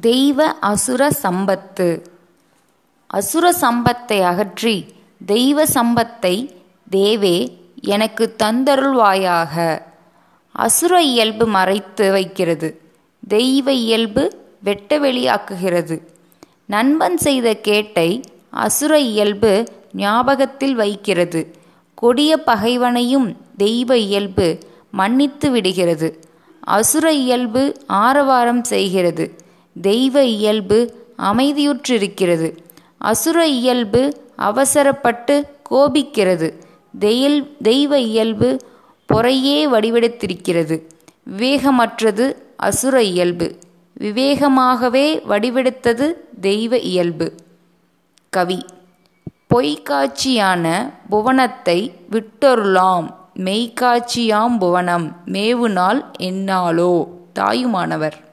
தெய்வ அசுர சம்பத்து. அசுர சம்பத்தை அகற்றி தெய்வ சம்பத்தை தேவே எனக்கு தந்தருள்வாயாக. அசுர இயல்பு மறைத்து வைக்கிறது. தெய்வ இயல்பு வெட்ட வெளியாக்குகிறது. நண்பன் செய்த கேட்டை அசுர இயல்பு ஞாபகத்தில் வைக்கிறது. கொடிய பகைவனையும் தெய்வ இயல்பு மன்னித்து விடுகிறது. அசுர இயல்பு ஆரவாரம் செய்கிறது. தெய்வ இயல்பு அமைதியுற்றிருக்கிறது. அசுர இயல்பு அவசரப்பட்டு கோபிக்கிறது. தெயில் தெய்வ இயல்பு பொறையே வடிவெடுத்திருக்கிறது. விவேகமற்றது அசுர இயல்பு. விவேகமாகவே வடிவெடுத்தது தெய்வ இயல்பு. கவி. பொய்க்காட்சியான புவனத்தை விட்டொருளாம். மெய்க்காட்சியாம் புவனம். மேவுநாள் என்னாளோ தாயுமானவர்.